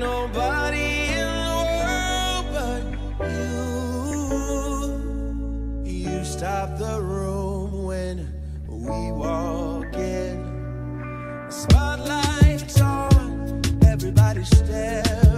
nobody in the world but you. You stop the room when we walk in. The spotlight's on, everybody stares.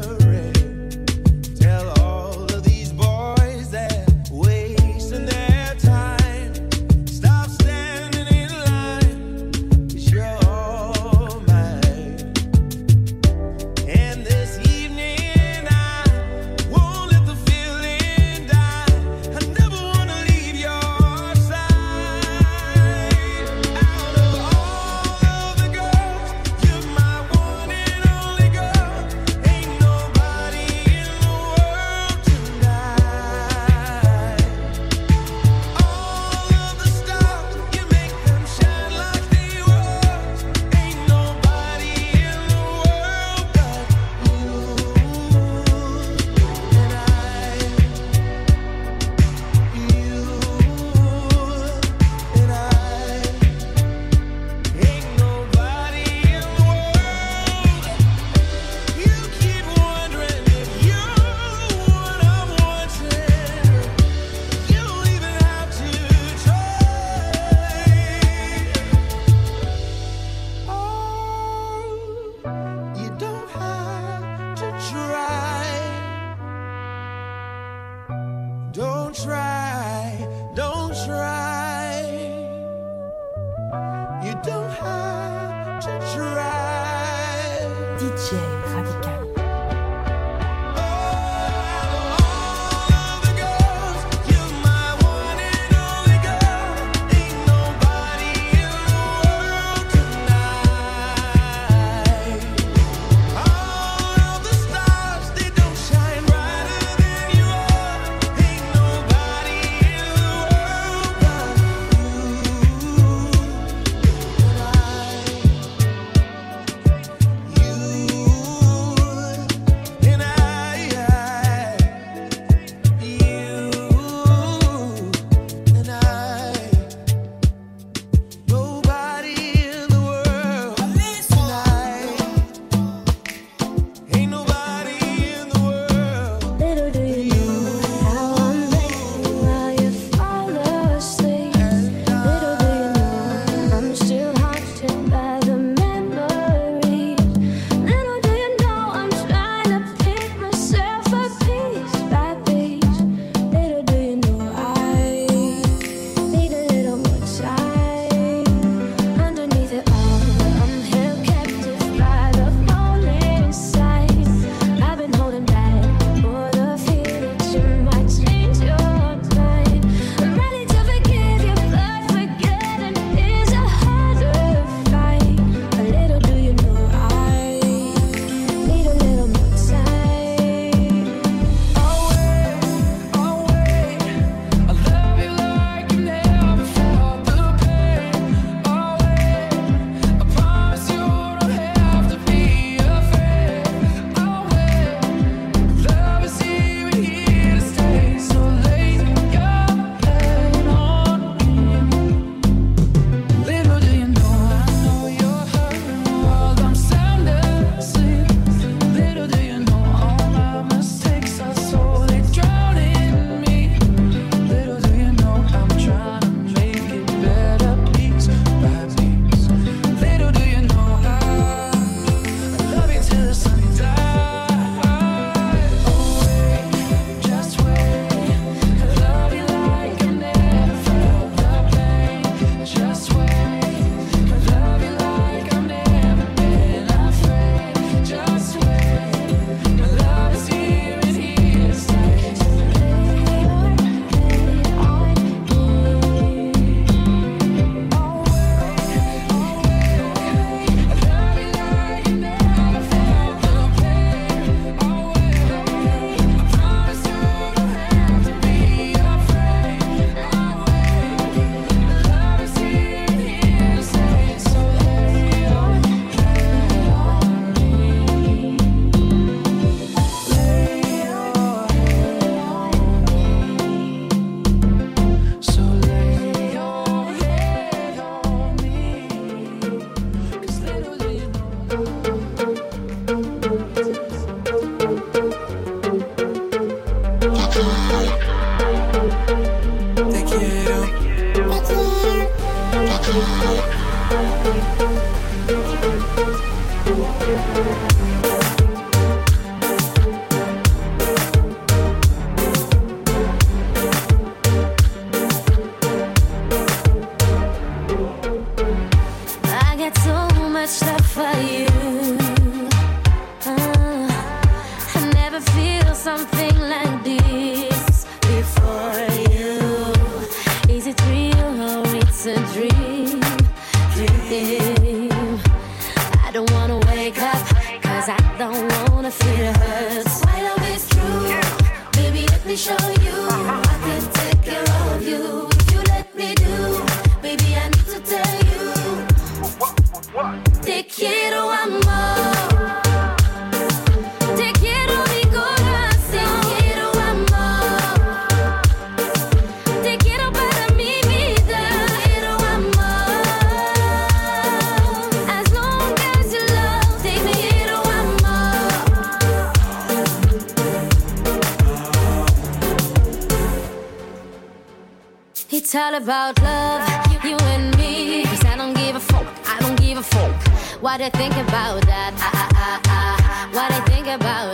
about love, you and me. Cause I don't give a fuck, I don't give a fuck. What I think about that, I, I, I, I. what I think about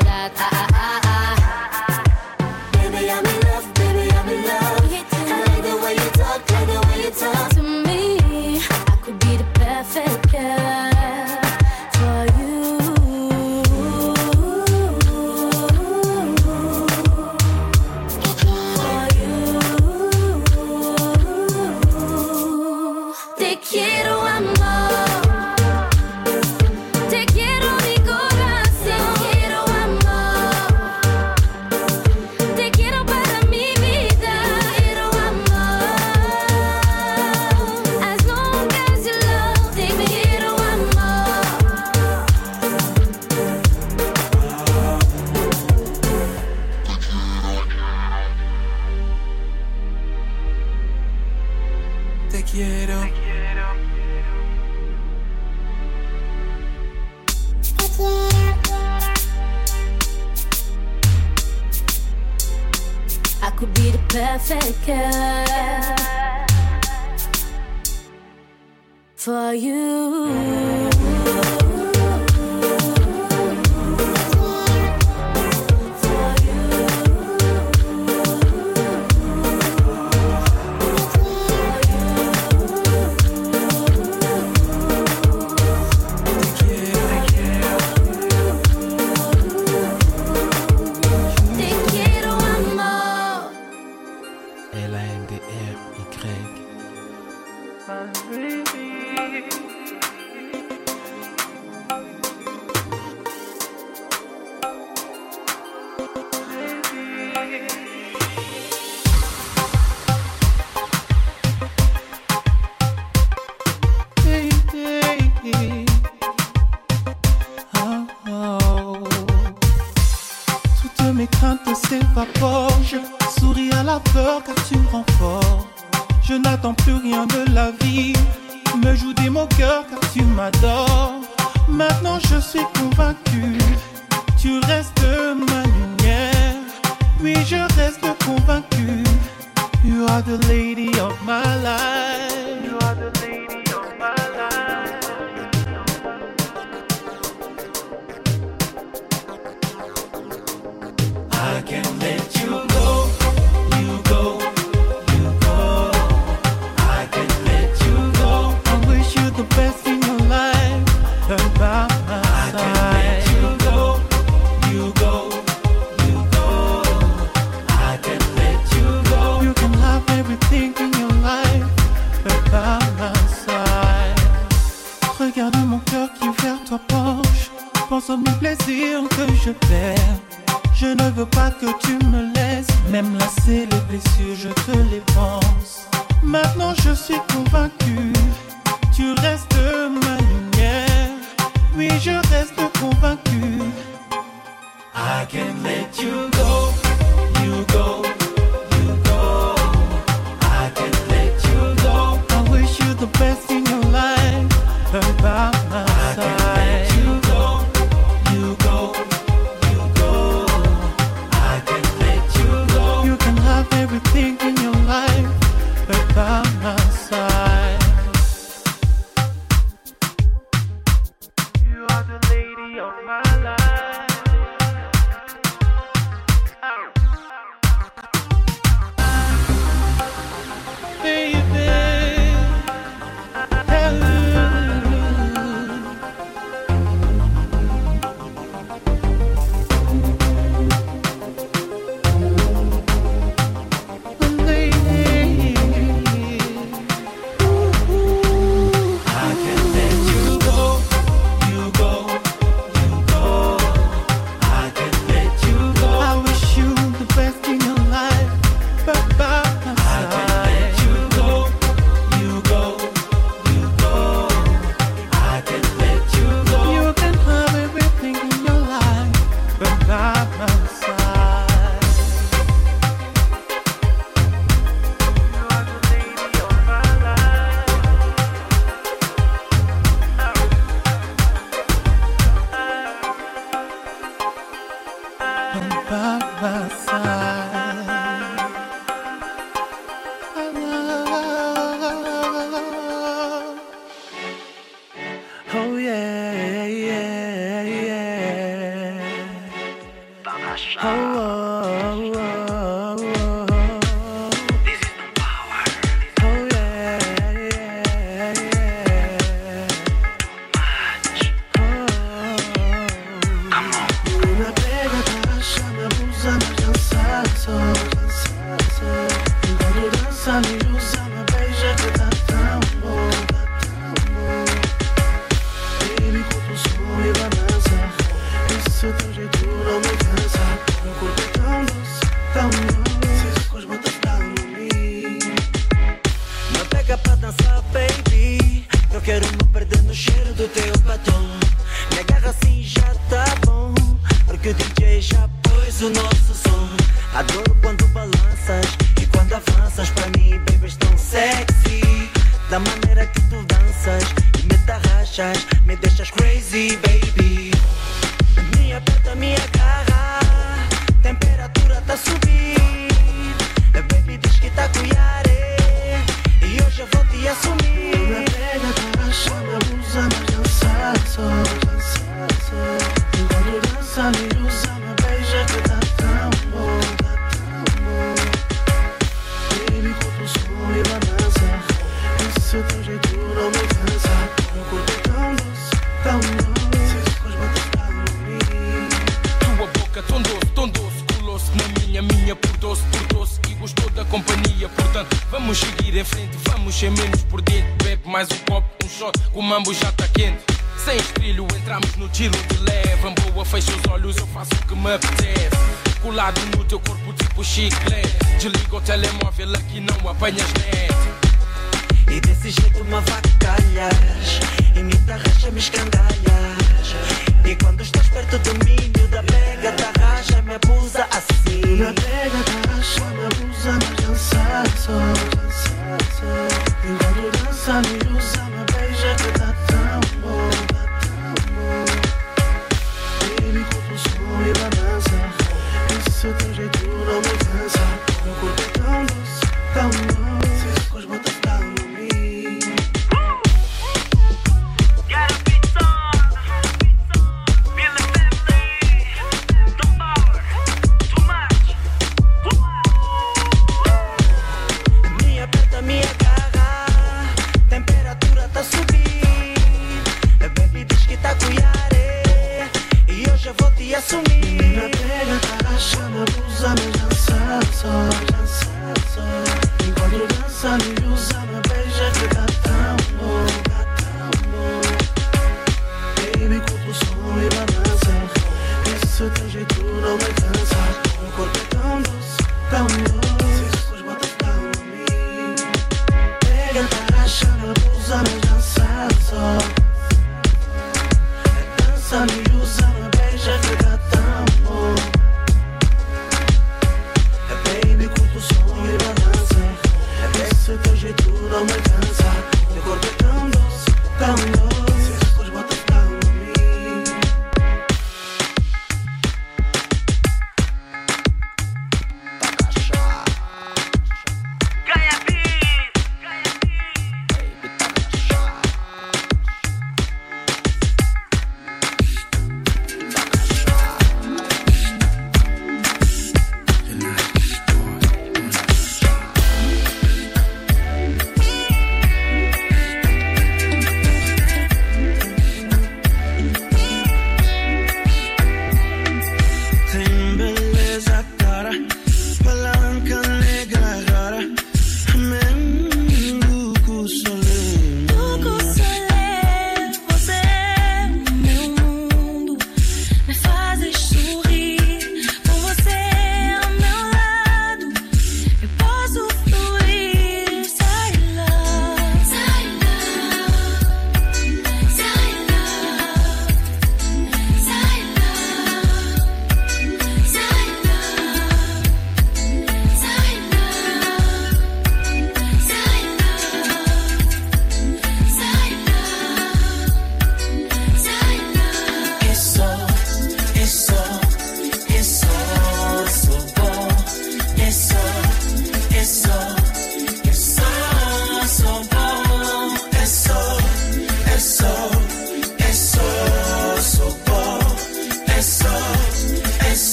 Oh, oh,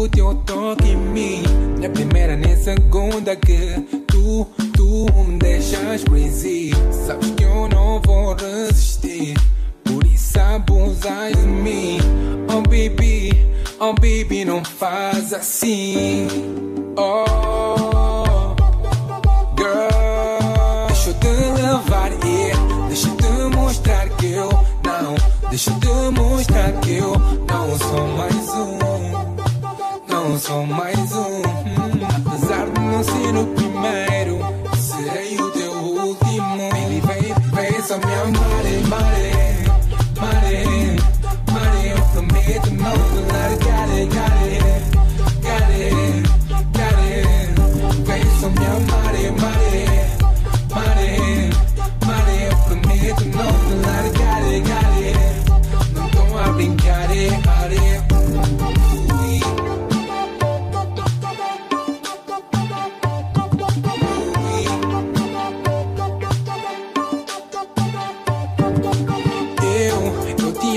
o teu toque em mim. Na primeira, nem segunda que tu, tu me deixas crazy. Sabes que eu não vou resistir. Por isso abusas de mim. Oh baby, oh baby, não faz assim. Oh, girl, deixa eu te levar e deixa eu te mostrar que eu não. Deixa eu te mostrar que eu não sou mais sou mais um. Apesar de não ser o primeiro, serei o teu último. Baby, baby, baby, só me amare, mare, mare, mare. Eu prometo não te largar.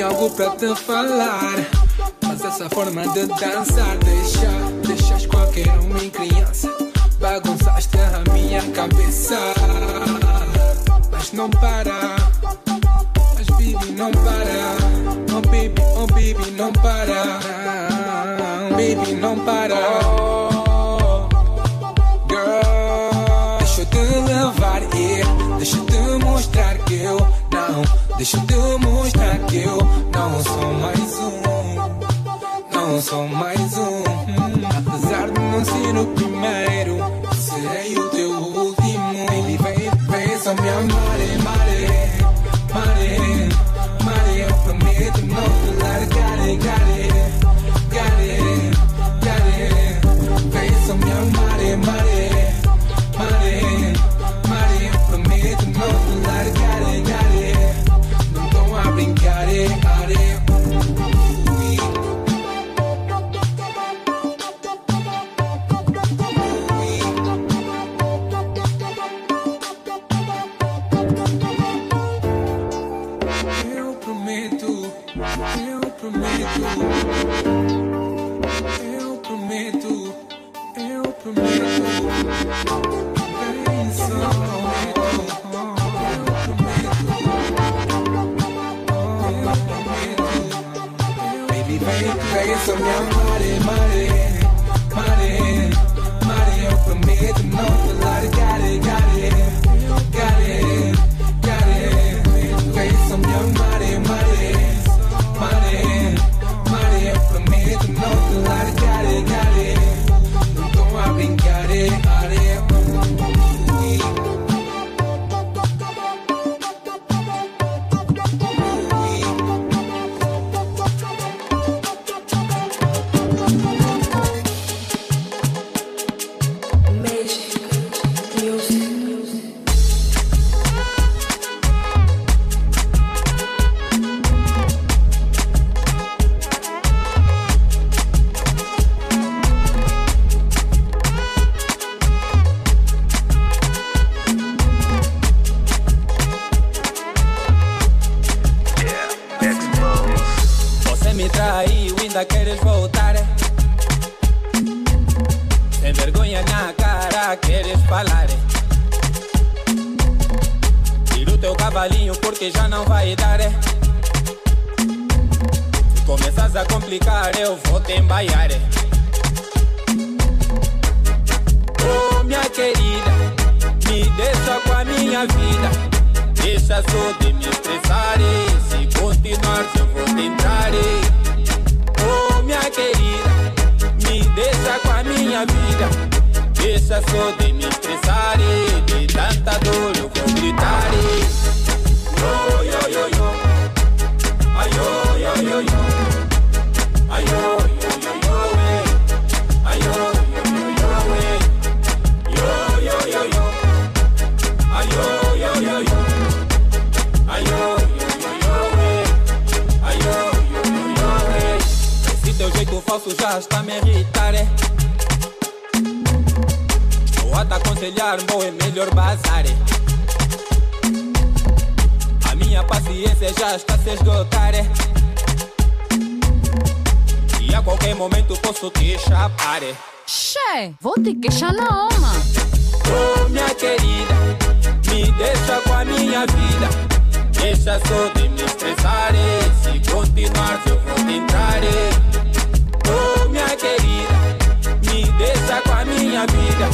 algo pra te falar. Mas essa forma de dançar deixa, deixas qualquer uma em criança. Bagunçaste a minha cabeça. Mas não para, mas baby não para. Oh baby, oh baby não para. Baby não para. Girl, deixa eu te levar e deixa eu te mostrar que eu Deixa eu demonstrar que eu não sou mais um. Não sou mais um. Apesar de não ser o primeiro, serei o teu último. Baby, vem, vem só me amar. hasta tá me irritaré. Vou a te aconselhar, bom, é melhor bazar. A minha paciência já está se esgotar. E a qualquer momento posso te chapar. Che, vou te queixar na alma. Oh, minha querida, me deixa com a minha vida. Deixa só de me estressar Se continuar eu vou tentar minha querida, me deixa com a minha vida.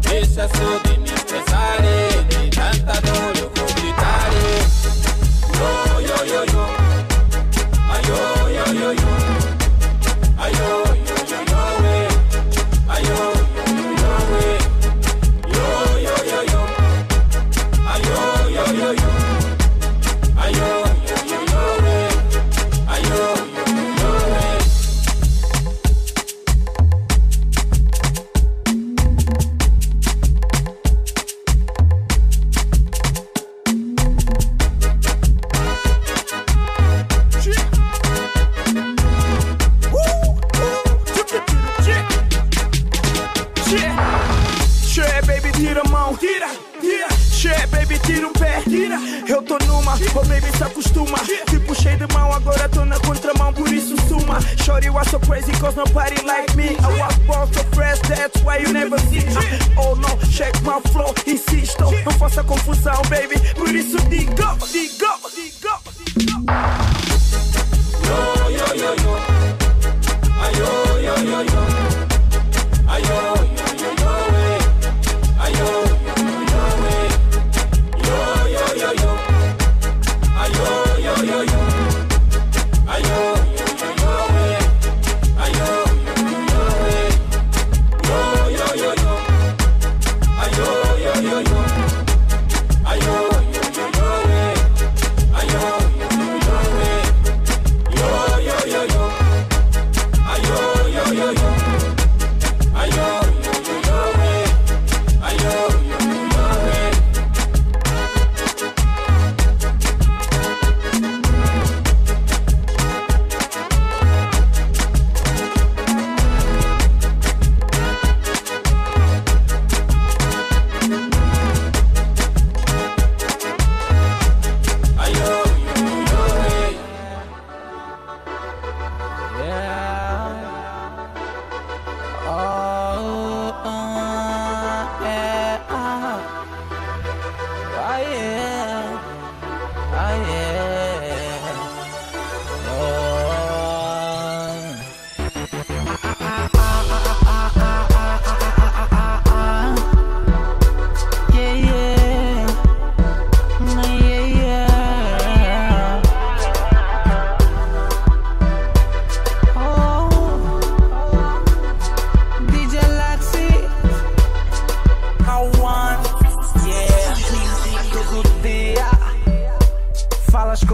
Deixa sobre mim pesar de tanta dor.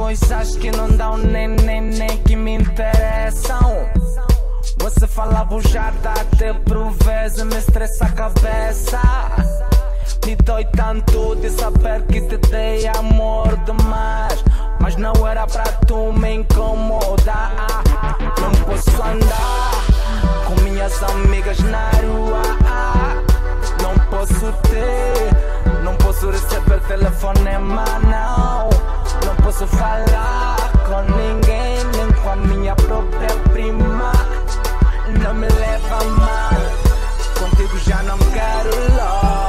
coisas que não dão nem nem nem que me interessam. Você fala bujada, até proveza, me estressa a cabeça. Me dói tanto de saber que te dei amor demais. Mas não era pra tu me incomodar. Não posso andar com minhas amigas na rua. Não posso ter, não posso receber telefone não posso falar com ninguém, nem com a minha própria prima. Não me leva mal, contigo já não quero logo.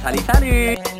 Sari Sari.